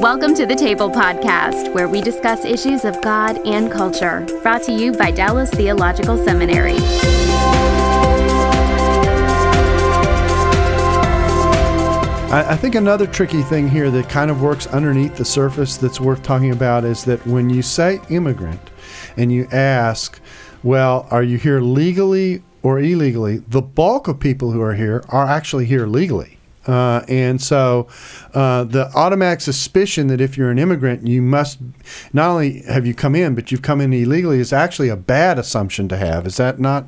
Welcome to the Table Podcast, where we discuss issues of God and culture. Brought to you by Dallas Theological Seminary. I, think another tricky thing here that kind of works underneath the surface that's worth talking about is that when you say immigrant and you ask, well, are you here legally or illegally? The bulk of people who are here are actually here legally. Uh, and so uh, the automatic suspicion that if you're an immigrant, you must not only have you come in, but you've come in illegally is actually a bad assumption to have. Is that not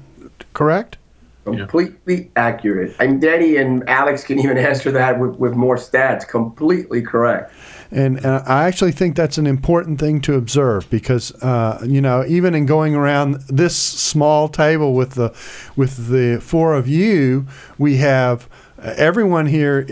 correct? Completely accurate. And Danny and Alex can even answer that with, with more stats. Completely correct. And, and I actually think that's an important thing to observe because uh, you know even in going around this small table with the with the four of you, we have everyone here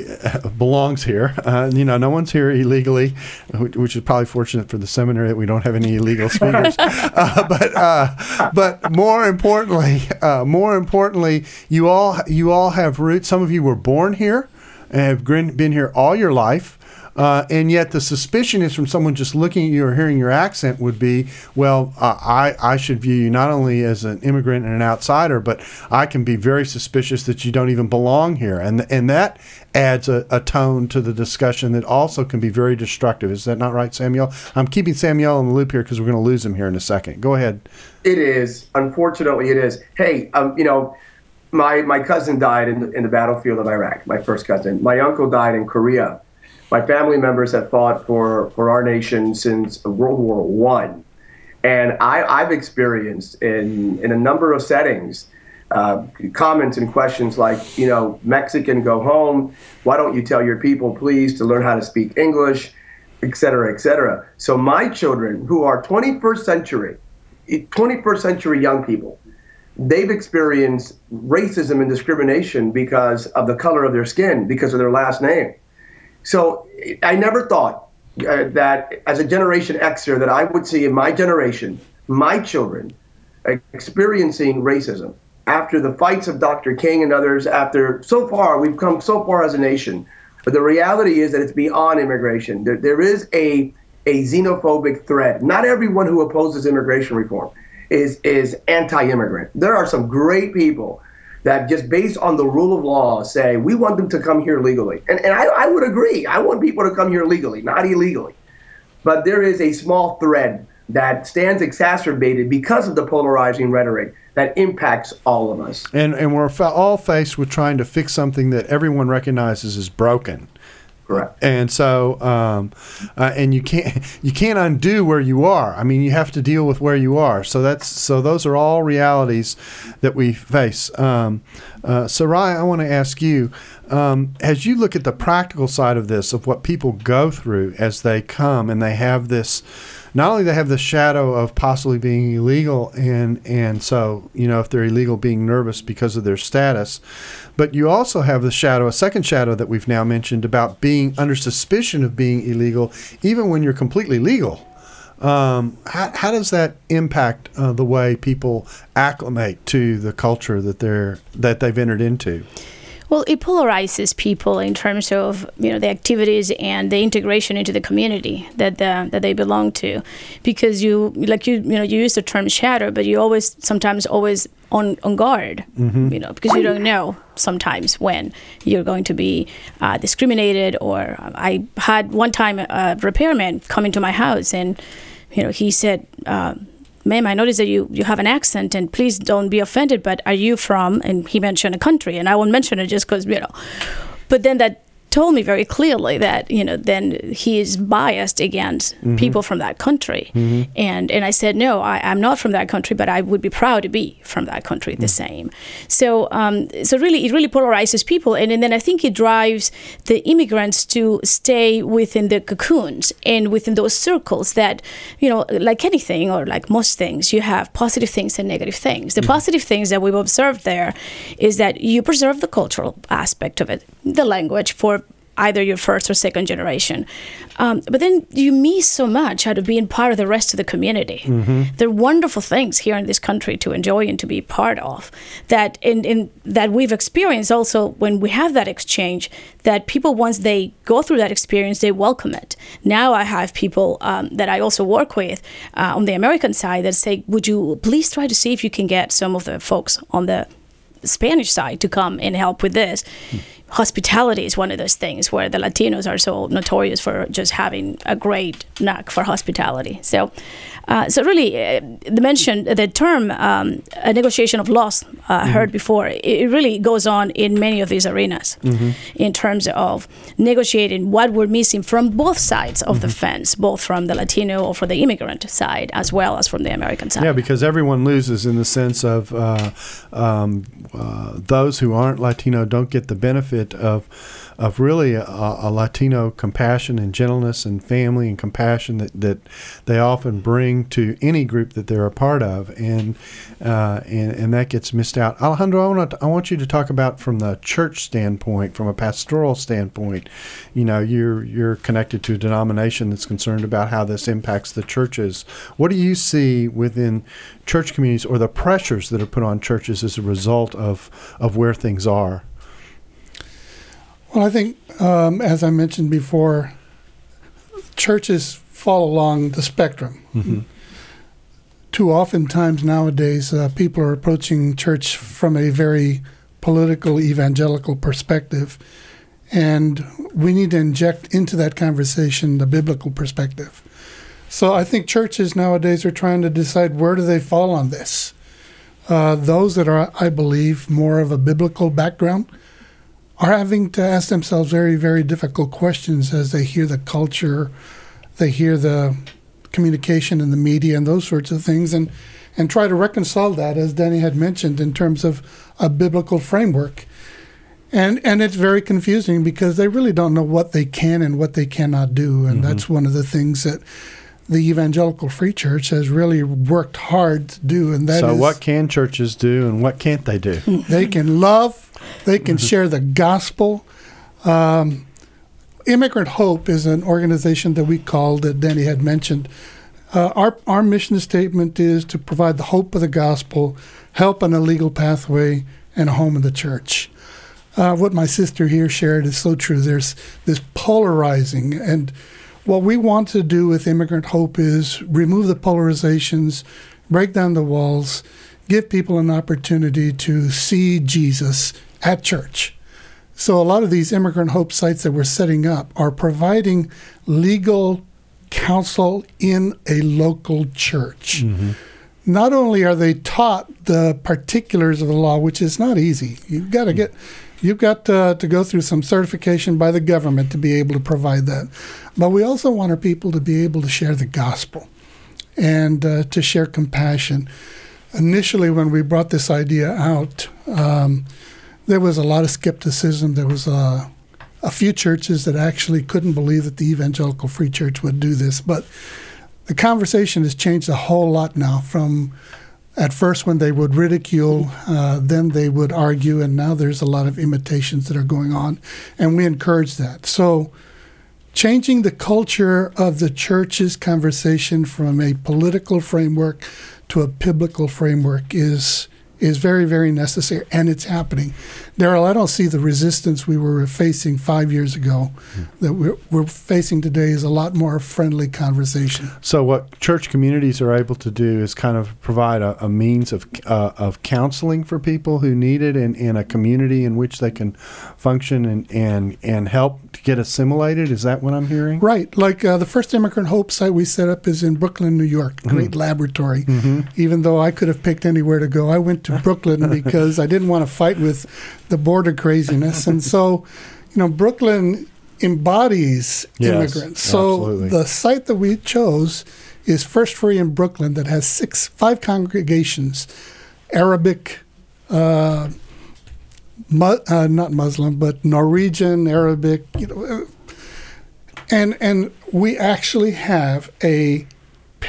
belongs here. Uh, you know, no one's here illegally, which is probably fortunate for the seminary that we don't have any illegal speakers. uh, but uh, but more importantly, uh, more importantly, you all you all have roots. Some of you were born here and have been here all your life. Uh, and yet the suspicion is from someone just looking at you or hearing your accent would be, well, uh, I, I should view you not only as an immigrant and an outsider, but I can be very suspicious that you don't even belong here. And, and that adds a, a tone to the discussion that also can be very destructive. Is that not right, Samuel? I'm keeping Samuel in the loop here because we're going to lose him here in a second. Go ahead. It is. Unfortunately, it is. Hey, um, you know, my, my cousin died in the, in the battlefield of Iraq, my first cousin. My uncle died in Korea my family members have fought for, for our nation since World War One, and I, I've experienced in in a number of settings uh, comments and questions like, you know, Mexican go home. Why don't you tell your people, please, to learn how to speak English, et cetera, et cetera. So my children, who are 21st century, 21st century young people, they've experienced racism and discrimination because of the color of their skin, because of their last name. So I never thought uh, that as a Generation Xer that I would see in my generation, my children, experiencing racism after the fights of Dr. King and others. After so far, we've come so far as a nation, but the reality is that it's beyond immigration. There, there is a a xenophobic threat. Not everyone who opposes immigration reform is is anti-immigrant. There are some great people that just based on the rule of law say we want them to come here legally. And, and I, I would agree. I want people to come here legally, not illegally. But there is a small thread that stands exacerbated because of the polarizing rhetoric that impacts all of us. And, and we're all faced with trying to fix something that everyone recognizes is broken. Correct. And so, um, uh, and you can't you can't undo where you are. I mean, you have to deal with where you are. So that's so those are all realities that we face. Um, uh, I want to ask you, um, as you look at the practical side of this, of what people go through as they come and they have this not only they have the shadow of possibly being illegal and and so you know if they're illegal being nervous because of their status but you also have the shadow a second shadow that we've now mentioned about being under suspicion of being illegal even when you're completely legal. Um, how, how does that impact uh, the way people acclimate to the culture that they're that they've entered into well, it polarizes people in terms of you know the activities and the integration into the community that the, that they belong to, because you like you you know you use the term shadow, but you always sometimes always on on guard, mm-hmm. you know, because you don't know sometimes when you're going to be uh, discriminated. Or I had one time a repairman come into my house and you know he said. Uh, ma'am, I noticed that you, you have an accent and please don't be offended, but are you from, and he mentioned a country, and I won't mention it just because, you know, but then that told me very clearly that you know then he is biased against mm-hmm. people from that country mm-hmm. and and I said no I, am not from that country but I would be proud to be from that country mm-hmm. the mm. same so um, so really it really polarizes people and, and then I think it drives the immigrants to stay within the cocoons and within those circles that you know like anything or like most things you have positive things and negative things the mm-hmm. positive things that we've observed there is that you preserve the cultural aspect of it the language for either your first or second generation. Um, but then you miss so much out of being part of the rest of the community. Mm-hmm. There are wonderful things here in this country to enjoy and to be part of that in, in that we've experienced also when we have that exchange that people once they go through that experience they welcome it now i have people um, that i also work with uh, on the american side that say would you please try to see if you can get some of the folks on the Spanish side to come and help with this. Hmm. Hospitality is one of those things where the Latinos are so notorious for just having a great knack for hospitality. So, uh, so really, uh, the mention, the term um, a negotiation of loss, uh, mm-hmm. heard before, it really goes on in many of these arenas mm-hmm. in terms of negotiating what we're missing from both sides of mm-hmm. the fence, both from the Latino or for the immigrant side, as well as from the American side. Yeah, because everyone loses in the sense of uh, um, uh, those who aren't Latino don't get the benefit of of really a, a, Latino compassion and gentleness and family and compassion that, that they often bring to any group that they're a part of, and uh, and, and that gets missed out. Alejandro, I want to, I want you to talk about from the church standpoint, from a pastoral standpoint. You know, you're you're connected to a denomination that's concerned about how this impacts the churches. What do you see within church communities or the pressures that are put on churches as a result of of where things are? Well, I think, um, as I mentioned before, churches fall along the spectrum. Mm-hmm. Too often times nowadays, uh, people are approaching church from a very political, evangelical perspective. And we need to inject into that conversation the biblical perspective. So I think churches nowadays are trying to decide where do they fall on this. Uh, those that are, I believe, more of a biblical background are having to ask themselves very, very difficult questions as they hear the culture, they hear the communication in the media and those sorts of things, and and try to reconcile that, as Danny had mentioned, in terms of a biblical framework. And and it's very confusing because they really don't know what they can and what they cannot do, and mm-hmm. that's one of the things that the evangelical free church has really worked hard to do and that so what can churches do and what can't they do they can love they can mm-hmm. share the gospel. Um, Immigrant Hope is an organization that we call that Danny had mentioned. Uh, our our mission statement is to provide the hope of the gospel, help on a legal pathway, and a home in the church. Uh, what my sister here shared is so true. There's this polarizing, and what we want to do with Immigrant Hope is remove the polarizations, break down the walls, give people an opportunity to see Jesus at church. So a lot of these immigrant hope sites that we're setting up are providing legal counsel in a local church. Mm-hmm. Not only are they taught the particulars of the law, which is not easy. You've got to get you've got to, to go through some certification by the government to be able to provide that. But we also want our people to be able to share the gospel and uh, to share compassion. Initially, when we brought this idea out, um, there was a lot of skepticism. There was a, a few churches that actually couldn't believe that the evangelical free church would do this. But the conversation has changed a whole lot now from at first when they would ridicule, uh, then they would argue, and now there's a lot of imitations that are going on, and we encourage that. So, changing the culture of the church's conversation from a political framework to a biblical framework is is very, very necessary, and it's happening. Darrell, I don't see the resistance we were facing five years ago mm. that we're, we're, facing today is a lot more friendly conversation. So, what church communities are able to do is kind of provide a, a means of uh, of counseling for people who need it in, in a community in which they can function and, and, and help to get assimilated. Is that what I'm hearing? Right. Like uh, the first Immigrant Hope site we set up is in Brooklyn, New York, great mm-hmm. laboratory. Mm-hmm. Even though I could have picked anywhere to go, I went to Brooklyn because I didn't want to fight with the border craziness. and so, you know, Brooklyn embodies yes, immigrants. So absolutely. the site that we chose is First Free in Brooklyn that has six, five congregations, Arabic, uh, mu- uh, not Muslim, but Norwegian, Arabic, you know, uh, and and we actually have a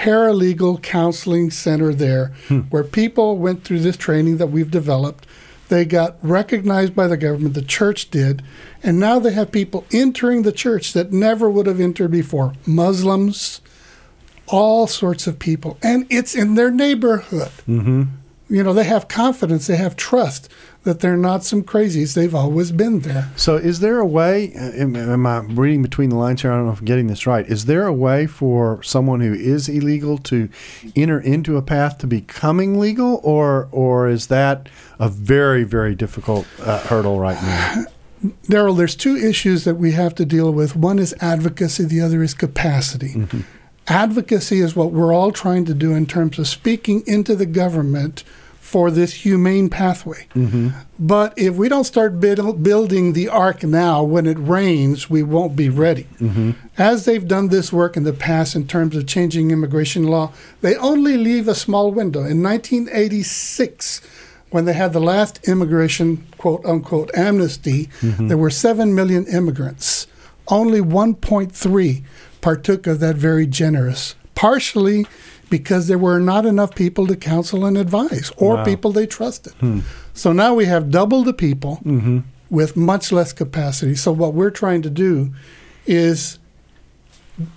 paralegal counseling center there hmm. where people went through this training that we've developed They got recognized by the government, the church did, and now they have people entering the church that never would have entered before Muslims, all sorts of people. And it's in their neighborhood. Mm-hmm. You know, they have confidence, they have trust that they're not some crazies. They've always been there. So, is there a way? Am, am, I reading between the lines here? I don't know if I'm getting this right. Is there a way for someone who is illegal to enter into a path to becoming legal, or or is that a very very difficult uh, hurdle right now? Darrell, there's two issues that we have to deal with. One is advocacy. The other is capacity. Mm-hmm. Advocacy is what we're all trying to do in terms of speaking into the government for this humane pathway. Mm-hmm. But if we don't start build, building the ark now, when it rains, we won't be ready. Mm-hmm. As they've done this work in the past in terms of changing immigration law, they only leave a small window. In 1986, when they had the last immigration quote unquote amnesty, mm-hmm. there were 7 million immigrants. Only 1.3 partook of that very generous, partially because there were not enough people to counsel and advise or wow. people they trusted. Hmm. So now we have double the people mm-hmm. with much less capacity. So what we're trying to do is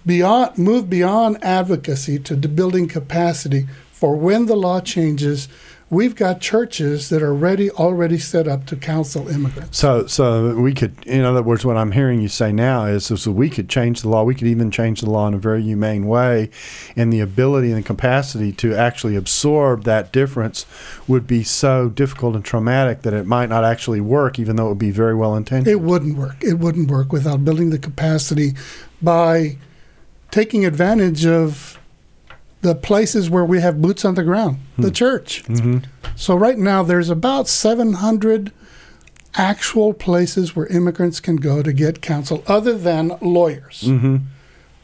beyond move beyond advocacy to building capacity for when the law changes we've got churches that are ready already set up to counsel immigrants. So, so we could, in other words, what I'm hearing you say now is, so we could change the law. We could even change the law in a very humane way, and the ability and the capacity to actually absorb that difference would be so difficult and traumatic that it might not actually work, even though it would be very well intentioned. It wouldn't work. It wouldn't work without building the capacity by taking advantage of the places where we have boots on the ground, hmm. the church. Mm-hmm. So right now there's about 700 actual places where immigrants can go to get counsel other than lawyers. Mm-hmm.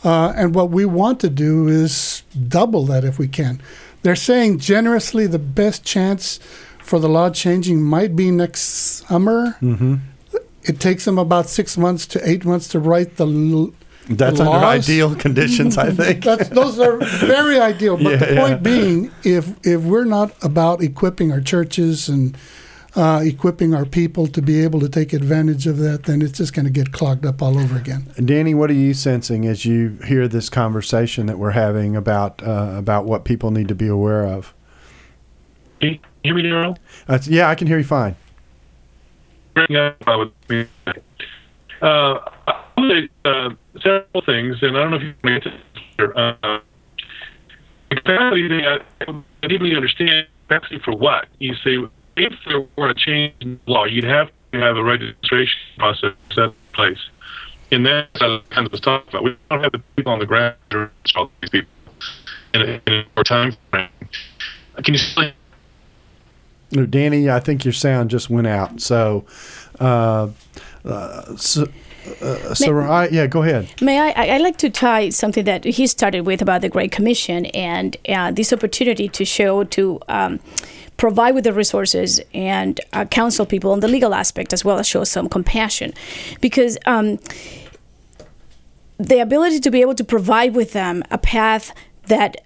Uh, and what we want to do is double that if we can. They're saying generously the best chance for the law changing might be next summer. Mm-hmm. It takes them about six months to eight months to write the that's under ideal conditions, I think. those are very ideal. But yeah, the point yeah. being, if if we're not about equipping our churches and uh, equipping our people to be able to take advantage of that, then it's just going to get clogged up all over again. Danny, what are you sensing as you hear this conversation that we're having about uh, about what people need to be aware of? Can you hear me, Darrell? Uh, yeah, I can hear you fine. Uh, uh, several things, and I don't know if you can answer. Uh, capacity thing, I, deeply understand capacity for what. You say, if there were a change in law, you'd have to have a registration process set in place. And that's what I kind of was talking about. We don't have the people on the ground to all these people in a, in a time frame. Can you? No, Danny, I think your sound just went out. So, uh, uh, so uh, so may, I, yeah, go ahead. May I? I like to tie something that he started with about the Great Commission and uh, this opportunity to show to. Um, provide with the resources and uh, counsel people on the legal aspect as well as show some compassion because um, the ability to be able to provide with them a path that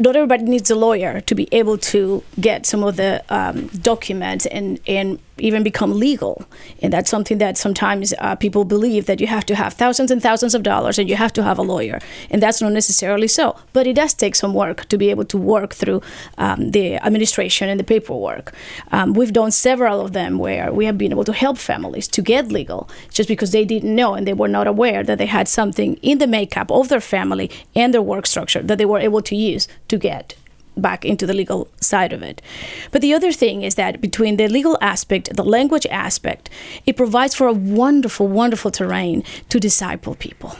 not everybody needs a lawyer to be able to get some of the um, documents and, and even become legal. And that's something that sometimes uh, people believe that you have to have thousands and thousands of dollars and you have to have a lawyer. And that's not necessarily so. But it does take some work to be able to work through um, the administration and the paperwork. Um, we've done several of them where we have been able to help families to get legal just because they didn't know and they were not aware that they had something in the makeup of their family and their work structure that they were able to use to get back into the legal side of it. But the other thing is that between the legal aspect, the language aspect, it provides for a wonderful, wonderful terrain to disciple people.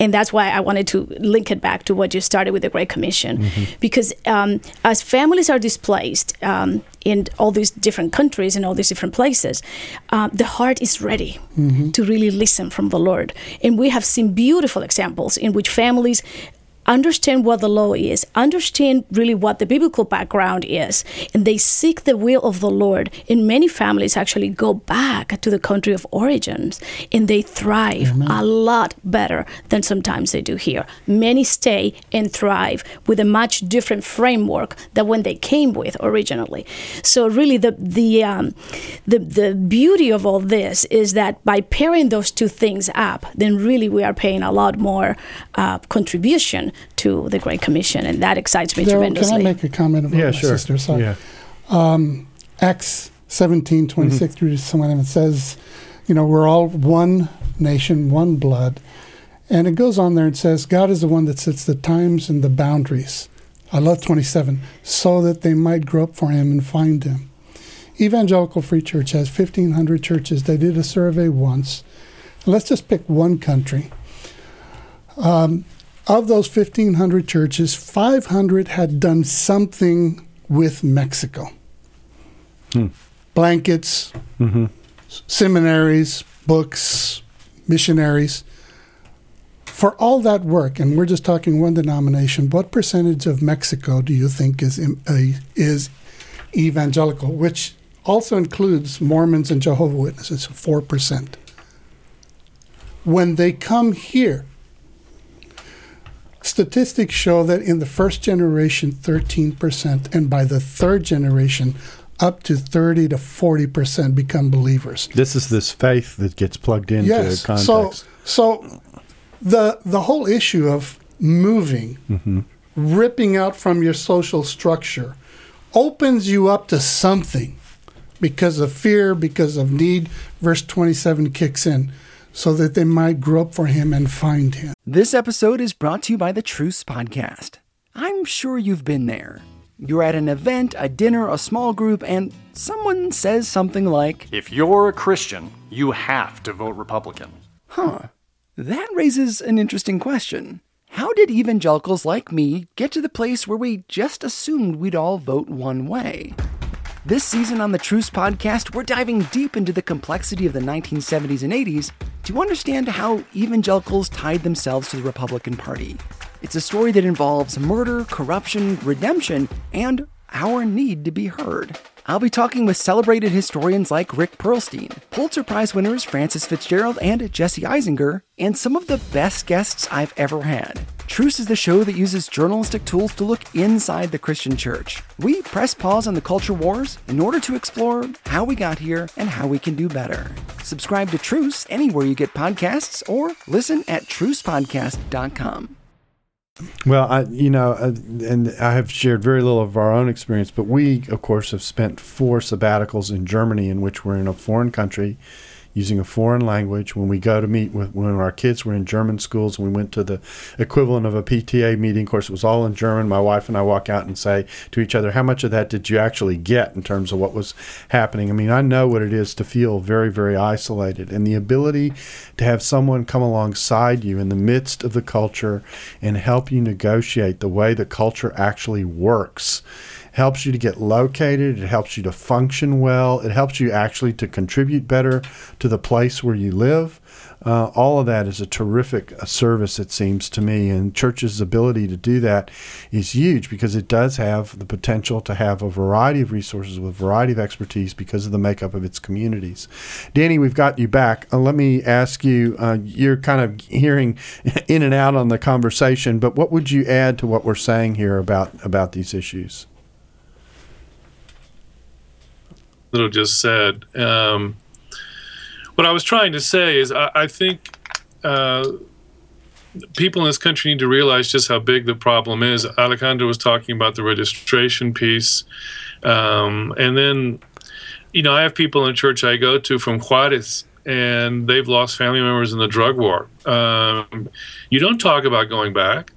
And that's why I wanted to link it back to what you started with the Great Commission. Mm-hmm. Because um, as families are displaced um, in all these different countries and all these different places, uh, the heart is ready mm-hmm. to really listen from the Lord. And we have seen beautiful examples in which families understand what the law is, understand really what the biblical background is, and they seek the will of the Lord. And many families actually go back to the country of origins and they thrive a lot better than sometimes they do here. Many stay and thrive with a much different framework than when they came with originally. So really, the the um, the the beauty of all this is that by pairing those two things up, then really we are paying a lot more uh, contribution to the Great Commission, and that excites me Darrell, tremendously. can I make a comment about Yeah, my sure. sister? Sorry. Yeah. Acts 17, 26 through to 21, it says, you know, we're all one nation, one blood. And it goes on there and says, God is the one that sets the times and the boundaries. I love 27, so that they might grow up for him and find him. Evangelical Free Church has 1,500 churches. They did a survey once. Let's just pick one country. Um, of those 1,500 churches, 500 had done something with Mexico blankets, s- seminaries, books, missionaries. For all that work, and we're just talking one denomination, what percentage of Mexico do you think is uh, is evangelical, which also includes Mormons and Jehovah Witnesses, four percent. When they come here, statistics show that in the first generation, thirteen percent, and by the third generation, up to thirty to forty percent become believers. This is this faith that gets plugged into Yes. context. So, so the the whole issue of moving, Mm-hmm. ripping out from your social structure, opens you up to something because of fear, because of need. Verse twenty seven kicks in, so that they might grow up for Him and find Him. This episode is brought to you by the Truce Podcast. I'm sure you've been there. You're at an event, a dinner, a small group, and someone says something like, If you're a Christian, you have to vote Republican. Huh, that raises an interesting question. How did evangelicals like me get to the place where we just assumed we'd all vote one way? This season on the Truce Podcast, we're diving deep into the complexity of the 1970s and 80s to understand how evangelicals tied themselves to the Republican Party. It's a story that involves murder, corruption, redemption, and our need to be heard. I'll be talking with celebrated historians like Rick Perlstein, Pulitzer Prize winners Frances FitzGerald and Jesse Eisinger, and some of the best guests I've ever had. Truce is the show that uses journalistic tools to look inside the Christian church. We press pause on the culture wars in order to explore how we got here and how we can do better. Subscribe to Truce anywhere you get podcasts or listen at trucepodcast.com. Well, I, you know, uh, and I have shared very little of our own experience, but we, of course, have spent four sabbaticals in Germany, in which we're in a foreign country, using a foreign language. When we go to meet with when our kids were in German schools, and we went to the equivalent of a PTA meeting. Of course, it was all in German. My wife and I walk out and say to each other, "How much of that did you actually get in terms of what was happening?" I mean, I know what it is to feel very, very isolated, and the ability to have someone come alongside you in the midst of the culture and help you negotiate the way the culture actually works helps you to get located it helps you to function well it helps you actually to contribute better to the place where you live. Uh, all of that is a terrific uh, service it seems to me and church's ability to do that is huge because it does have the potential to have a variety of resources with a variety of expertise because of the makeup of its communities. Danny we've got you back. Uh, let me ask you uh, you're kind of hearing in and out on the conversation but what would you add to what we're saying here about about these issues little just said. Um, what I was trying to say is, I, I think uh, people in this country need to realize just how big the problem is. Alejandro was talking about the registration piece, um, and then, you know, I have people in church I go to from Juarez. And they've lost family members in the drug war. Um, you don't talk about going back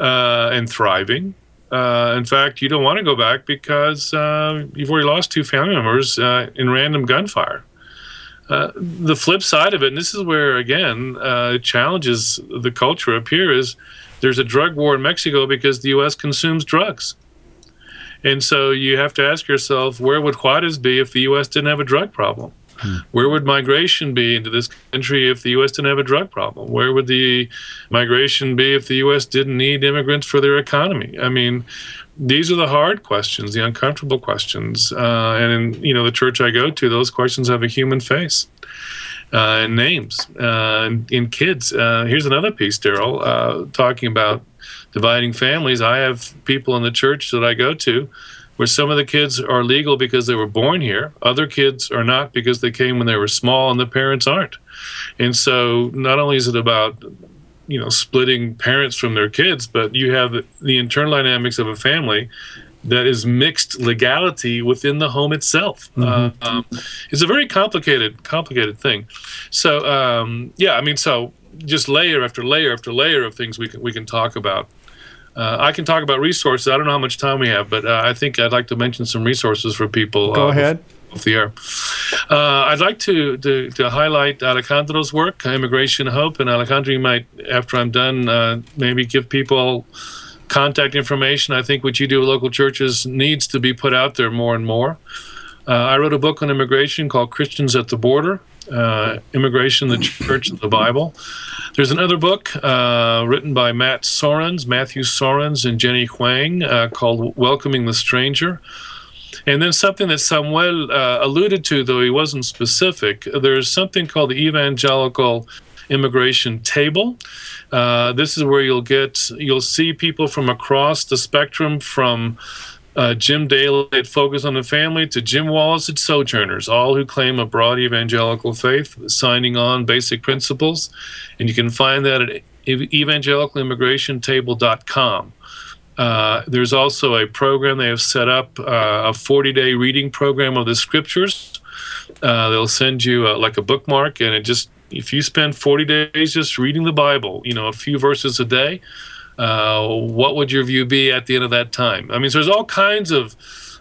uh, and thriving. Uh, in fact, you don't want to go back because uh, you've already lost two family members uh, in random gunfire. Uh, the flip side of it, and this is where again uh, challenges the culture up here, is there's a drug war in Mexico because the U.S. consumes drugs, and so you have to ask yourself, where would Juarez be if the U.S. didn't have a drug problem? Hmm. Where would migration be into this country if the U.S. didn't have a drug problem? Where would the migration be if the U.S. didn't need immigrants for their economy? I mean, these are the hard questions, the uncomfortable questions. Uh, and in you know the church I go to, those questions have a human face uh, and names uh, in kids. Uh, here's another piece, Darrell, uh, talking about dividing families. I have people in the church that I go to where some of the kids are legal because they were born here. Other kids are not because they came when they were small and the parents aren't. And so not only is it about you know splitting parents from their kids, but you have the internal dynamics of a family that is mixed legality within the home itself. Mm-hmm. Uh, um, it's a very complicated, complicated thing. So um, yeah, I mean, so just layer after layer after layer of things we can we can talk about. Uh, I can talk about resources. I don't know how much time we have, but uh, I think I'd like to mention some resources for people. Go uh, ahead. Off the air. Uh, I'd like to, to, to, highlight Alejandro's work, Immigration Hope. And Alejandro, you might, after I'm done, uh, maybe give people contact information. I think what you do at local churches needs to be put out there more and more. Uh, I wrote a book on immigration called Christians at the Border uh, Immigration, the Church, and the Bible. There's another book uh, written by Matt Soerens, Matthew Soerens, and Jenny Hwang uh, called Welcoming the Stranger. And then something that Samuel uh, alluded to, though he wasn't specific, there's something called the Evangelical Immigration Table. Uh, this is where you'll get you'll see people from across the spectrum from uh, Jim Daly at Focus on the Family to Jim Wallis at Sojourners, all who claim a broad evangelical faith, signing on basic principles. And you can find that at evangelicalimmigration.table.com. Uh, there's also a program they have set up, uh, a 40 day reading program of the scriptures. Uh, they'll send you uh, like a bookmark, and it just if you spend 40 days just reading the Bible, you know, a few verses a day, uh, what would your view be at the end of that time? I mean, so there's all kinds of,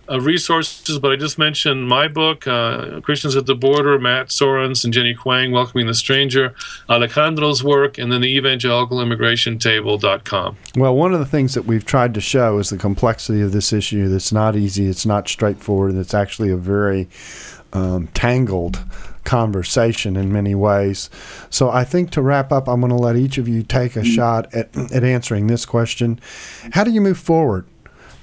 resources, but I just mentioned my book, uh, Christians at the Border, Matt Soerens and Jenny Hwang, Welcoming the Stranger, Alejandro's work, and then the Evangelical Immigration evangelicalimmigration.table.com. Well, one of the things that we've tried to show is the complexity of this issue. That's not easy, it's not straightforward, and it's actually a very um, tangled conversation in many ways. So I think to wrap up, I'm going to let each of you take a mm-hmm. shot at, at answering this question. How do you move forward,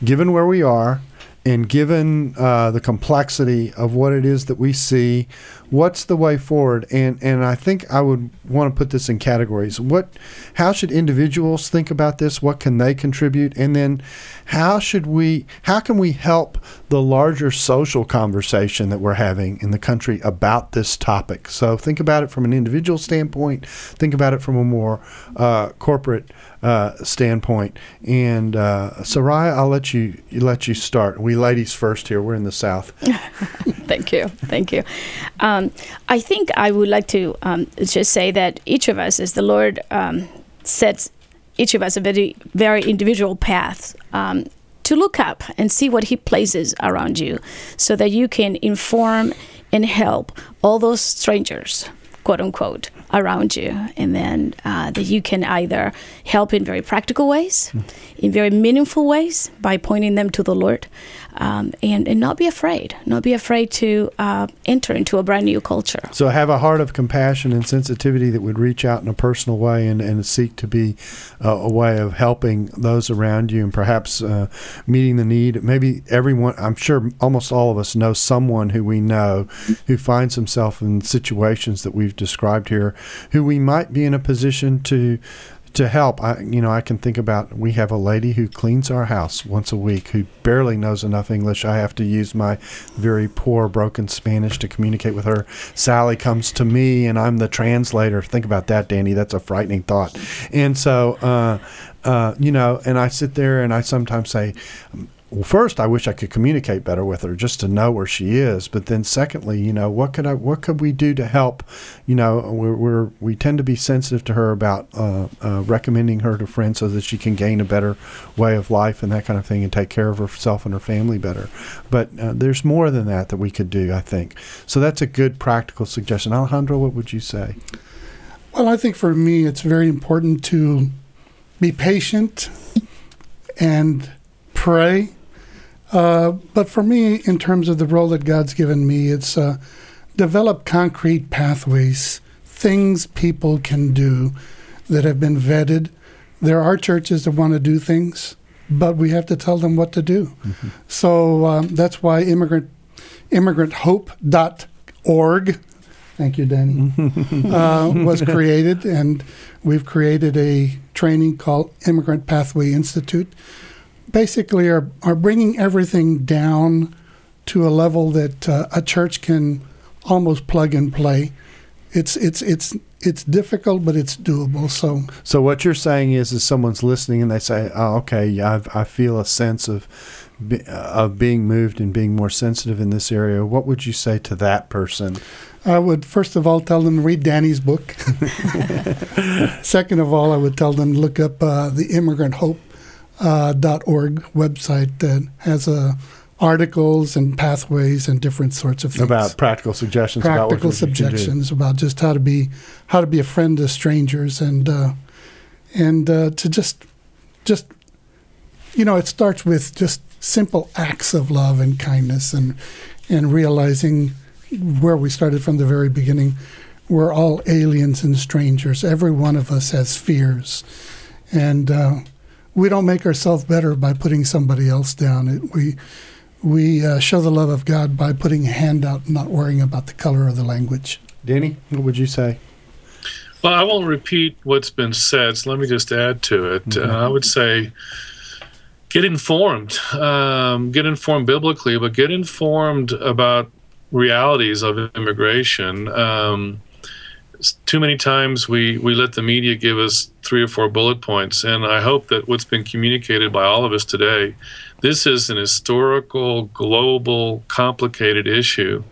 given where we are? And given uh, the complexity of what it is that we see, what's the way forward? And and I think I would want to put this in categories. What, how should individuals think about this? What can they contribute? And then, how should we? How can we help the larger social conversation that we're having in the country about this topic? So think about it from an individual standpoint. Think about it from a more uh, corporate uh, standpoint. And uh, Soraya, I'll let you let you start. We ladies first here. We're in the South. Thank you. Thank you. Um, I think I would like to um, just say that each of us, as the Lord um, sets each of us a very very individual path. Um, to look up and see what he places around you so that you can inform and help all those strangers quote unquote around you and then uh, that you can either help in very practical ways mm. in very meaningful ways by pointing them to the lord um, and, and not be afraid. Not be afraid to uh, enter into a brand new culture. So have a heart of compassion and sensitivity that would reach out in a personal way and, and seek to be uh, a way of helping those around you and perhaps uh, meeting the need. Maybe everyone i'm sure almost all of us know someone who we know who finds himself in situations that we've described here who we might be in a position to to help. I, you know, I can think about we have a lady who cleans our house once a week who barely knows enough English. I have to use my very poor broken Spanish to communicate with her. Sally comes to me and I'm the translator. Think about that, Danny. That's a frightening thought. And so, uh, uh, you know, and I sit there and I sometimes say, well, first, I wish I could communicate better with her just to know where she is. But then, secondly, you know, what could I, what could we do to help? You know, we're, we're we tend to be sensitive to her about uh, uh, recommending her to friends so that she can gain a better way of life and that kind of thing, and take care of herself and her family better. But uh, there's more than that that we could do, I think. So that's a good practical suggestion. Alejandro, what would you say? Well, I think for me, it's very important to be patient and pray uh, but for me, in terms of the role that God's given me, it's uh, develop concrete pathways, things people can do that have been vetted. There are churches that want to do things, but we have to tell them what to do. Mm-hmm. So um, that's why immigrant immigranthope.org thank you danny uh, was created and we've created a training called immigrant pathway institute basically are, are bringing everything down to a level that uh, a church can almost plug and play it's it's it's it's difficult, but it's doable. So, so what you're saying is, is someone's listening and they say, "Oh, okay, I, I feel a sense of of being moved and being more sensitive in this area." What would you say to that person? I would first of all tell them to read Danny's book. Second of all, I would tell them to look up uh, the Immigrant Hope uh, .org website that has a articles and pathways and different sorts of things. About practical suggestions practical about suggestions about just how to be how to be a friend to strangers and uh, and uh, to just just you know it starts with just simple acts of love and kindness and and realizing where we started from the very beginning. We're all aliens and strangers. Every one of us has fears. And uh, we don't make ourselves better by putting somebody else down it, we we uh, show the love of God by putting a hand out and not worrying about the color of the language. Danny, what would you say? Well, I won't repeat what's been said, so let me just add to it. Mm-hmm. Uh, I would say get informed. Um, get informed biblically, but get informed about realities of immigration. Um, too many times we, we let the media give us three or four bullet points, and I hope that what's been communicated by all of us today this is an historical, global, complicated issue.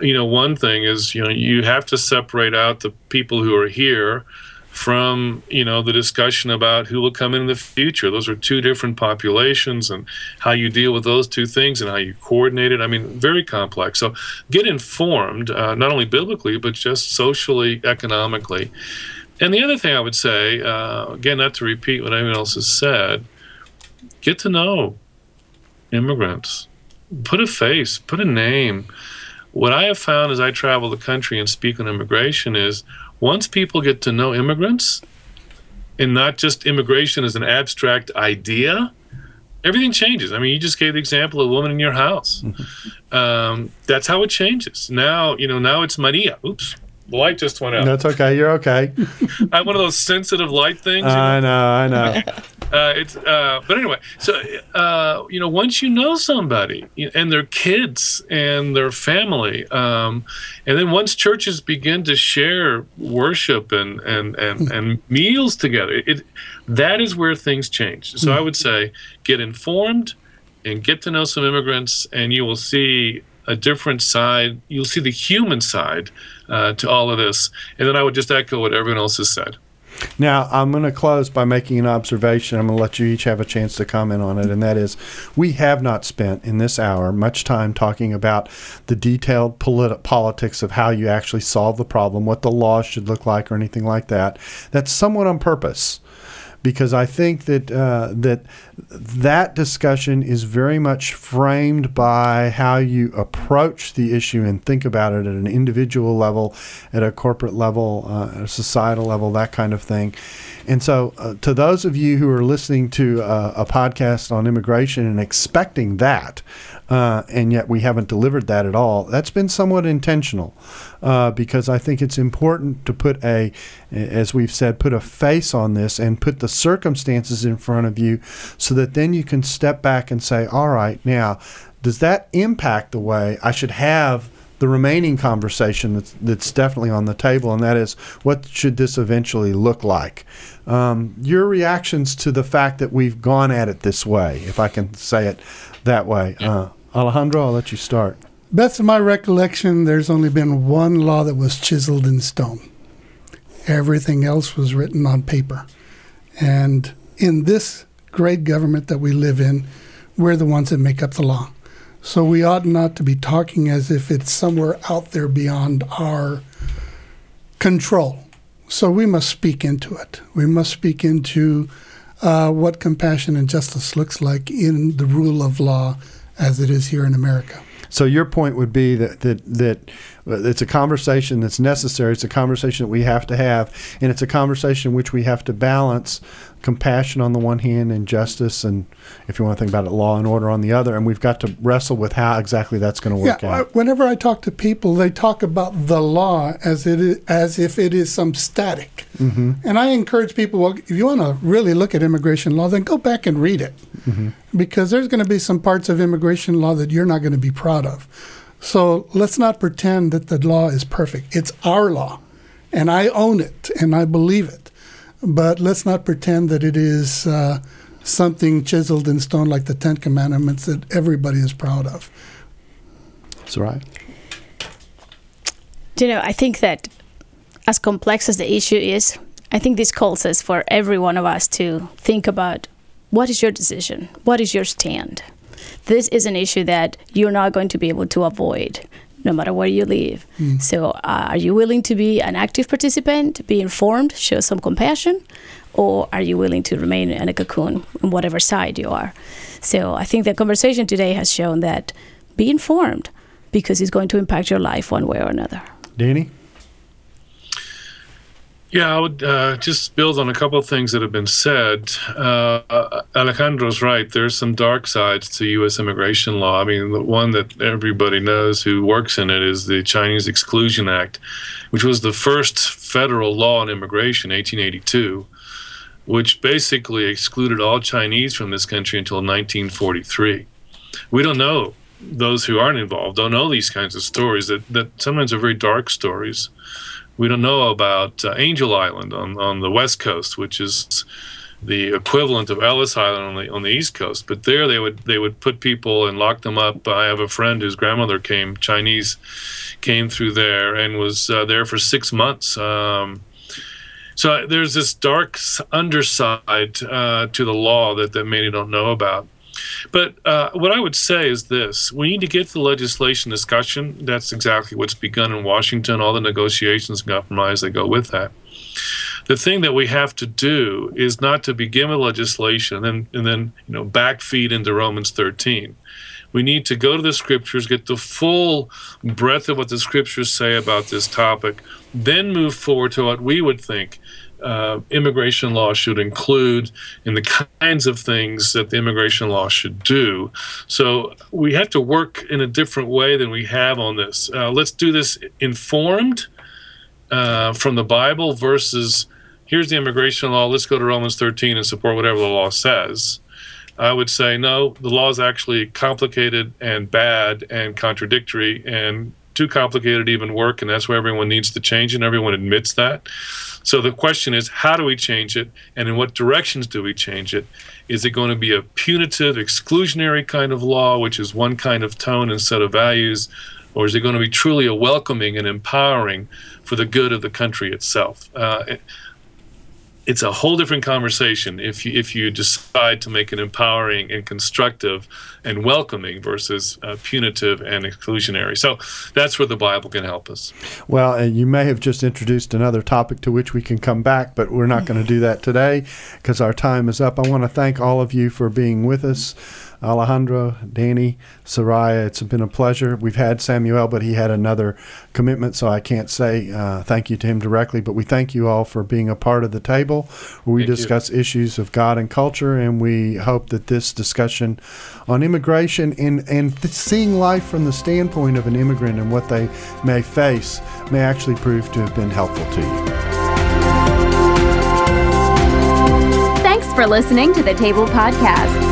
You know, one thing is, you know, you have to separate out the people who are here from you know the discussion about who will come in the future those are two different populations and how you deal with those two things and how you coordinate it i mean very complex so get informed uh, not only biblically but just socially economically and the other thing i would say uh, again not to repeat what anyone else has said get to know immigrants. Put a face, put a name. What I have found as I travel the country and speak on immigration is once people get to know immigrants, and not just immigration as an abstract idea, everything changes. I mean, you just gave the example of a woman in your house. Mm-hmm. Um, that's how it changes. Now, you know, now it's Maria. Oops, the light just went out. That's okay. You're okay. I have one of those sensitive light things. I know. I know. Uh, it's uh, but anyway, so uh, you know, once you know somebody and their kids and their family, um, and then once churches begin to share worship and and and, and meals together, it that is where things change. So I would say, get informed and get to know some immigrants, and you will see a different side. You'll see the human side uh, to all of this. And then I would just echo what everyone else has said. Now, I'm going to close by making an observation. I'm going to let you each have a chance to comment on it, and that is we have not spent in this hour much time talking about the detailed polit- politics of how you actually solve the problem, what the law should look like, or anything like that. That's somewhat on purpose because I think that uh, that that discussion is very much framed by how you approach the issue and think about it at an individual level, at a corporate level, uh, a societal level, that kind of thing. And so, uh, to those of you who are listening to uh, a podcast on immigration and expecting that, uh, and yet we haven't delivered that at all. That's been somewhat intentional uh, because I think it's important to put a, as we've said, put a face on this and put the circumstances in front of you so that then you can step back and say, all right, now, does that impact the way I should have? the remaining conversation that's, that's definitely on the table, and that is what should this eventually look like? Um, your reactions to the fact that we've gone at it this way, if I can say it that way. Uh, Alejandro, I'll let you start. Best of my recollection, there's only been one law that was chiseled in stone. Everything else was written on paper. And in this great government that we live in, we're the ones that make up the law. So we ought not to be talking as if it's somewhere out there beyond our control. So we must speak into it. We must speak into uh, what compassion and justice looks like in the rule of law as it is here in America. So your point would be that that that it's a conversation that's necessary. It's a conversation that we have to have, and it's a conversation in which we have to balance compassion on the one hand and justice, and if you want to think about it, law and order on the other. And we've got to wrestle with how exactly that's going to work yeah, out. Whenever I talk to people, they talk about the law as it is, as if it is some static. Mm-hmm. And I encourage people, well, if you want to really look at immigration law, then go back and read it, mm-hmm. because there's going to be some parts of immigration law that you're not going to be proud of. So let's not pretend that the law is perfect. It's our law, and I own it and I believe it. But let's not pretend that it is uh, something chiseled in stone like the Ten Commandments that everybody is proud of. That's right. You know, I think that as complex as the issue is, I think this calls us for every one of us to think about what is your decision? What is your stand? This is an issue that you're not going to be able to avoid no matter where you live. Mm. So, uh, are you willing to be an active participant, be informed, show some compassion, or are you willing to remain in a cocoon on whatever side you are? So, I think the conversation today has shown that be informed because it's going to impact your life one way or another. Danny? Yeah, I would uh, just build on a couple of things that have been said. Uh, Alejandro's right. There's some dark sides to U.S. immigration law. I mean, the one that everybody knows who works in it is the Chinese Exclusion Act, which was the first federal law on immigration, 1882, which basically excluded all Chinese from this country until 1943. We don't know those who aren't involved don't know these kinds of stories that, that sometimes are very dark stories we don't know about uh, Angel Island on, on the west coast, which is the equivalent of Ellis Island on the on the east coast. But there they would they would put people and lock them up. I have a friend whose grandmother came Chinese, came through there and was uh, there for six months. Um, so there's this dark underside uh, to the law that, that many don't know about. But uh, what I would say is this we need to get to the legislation discussion. That's exactly what's begun in Washington, all the negotiations and compromise that go with that. The thing that we have to do is not to begin with legislation and and then you know, backfeed into Romans 13. We need to go to the scriptures, get the full breadth of what the scriptures say about this topic, then move forward to what we would think uh, immigration law should include and the kinds of things that the immigration law should do. So we have to work in a different way than we have on this. Uh, let's do this informed uh, from the Bible versus here's the immigration law, let's go to Romans 13 and support whatever the law says. I would say no, the law is actually complicated and bad and contradictory and too complicated to even work, and that's why everyone needs to change, and everyone admits that. So the question is, how do we change it, and in what directions do we change it? Is it going to be a punitive, exclusionary kind of law, which is one kind of tone and set of values, or is it going to be truly a welcoming and empowering for the good of the country itself? Uh, it's a whole different conversation if you if you decide to make it empowering and constructive and welcoming versus uh, punitive and exclusionary. So that's where the Bible can help us. Well, and you may have just introduced another topic to which we can come back, but we're not going to do that today because our time is up. I want to thank all of you for being with us. Alejandro, Danny, Soraya, it's been a pleasure. We've had Samuel, but he had another commitment, so I can't say uh, thank you to him directly. But we thank you all for being a part of the table where we thank discuss you. issues of God and culture, and we hope that this discussion on immigration and, and th- seeing life from the standpoint of an immigrant and what they may face may actually prove to have been helpful to you. Thanks for listening to the Table Podcast.